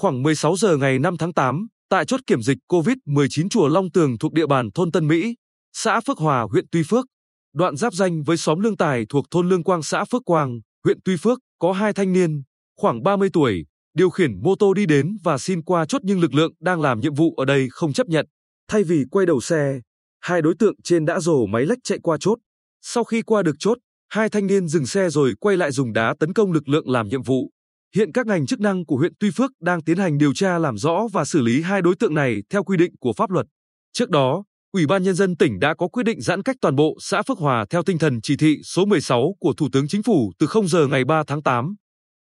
Khoảng 16 giờ ngày 5 tháng 8, tại chốt kiểm dịch COVID-19 chùa Long Tường thuộc địa bàn thôn Tân Mỹ, xã Phước Hòa, huyện Tuy Phước, đoạn giáp danh với xóm Lương Tài thuộc thôn Lương Quang xã Phước Quang, huyện Tuy Phước, có hai thanh niên, khoảng 30 tuổi, điều khiển mô tô đi đến và xin qua chốt nhưng lực lượng đang làm nhiệm vụ ở đây không chấp nhận. Thay vì quay đầu xe, hai đối tượng trên đã rồ máy lách chạy qua chốt. Sau khi qua được chốt, hai thanh niên dừng xe rồi quay lại dùng đá tấn công lực lượng làm nhiệm vụ. Hiện các ngành chức năng của huyện Tuy Phước đang tiến hành điều tra làm rõ và xử lý hai đối tượng này theo quy định của pháp luật. Trước đó, Ủy ban Nhân dân tỉnh đã có quyết định giãn cách toàn bộ xã Phước Hòa theo tinh thần chỉ thị số 16 của Thủ tướng Chính phủ từ 0 giờ ngày 3 tháng 8.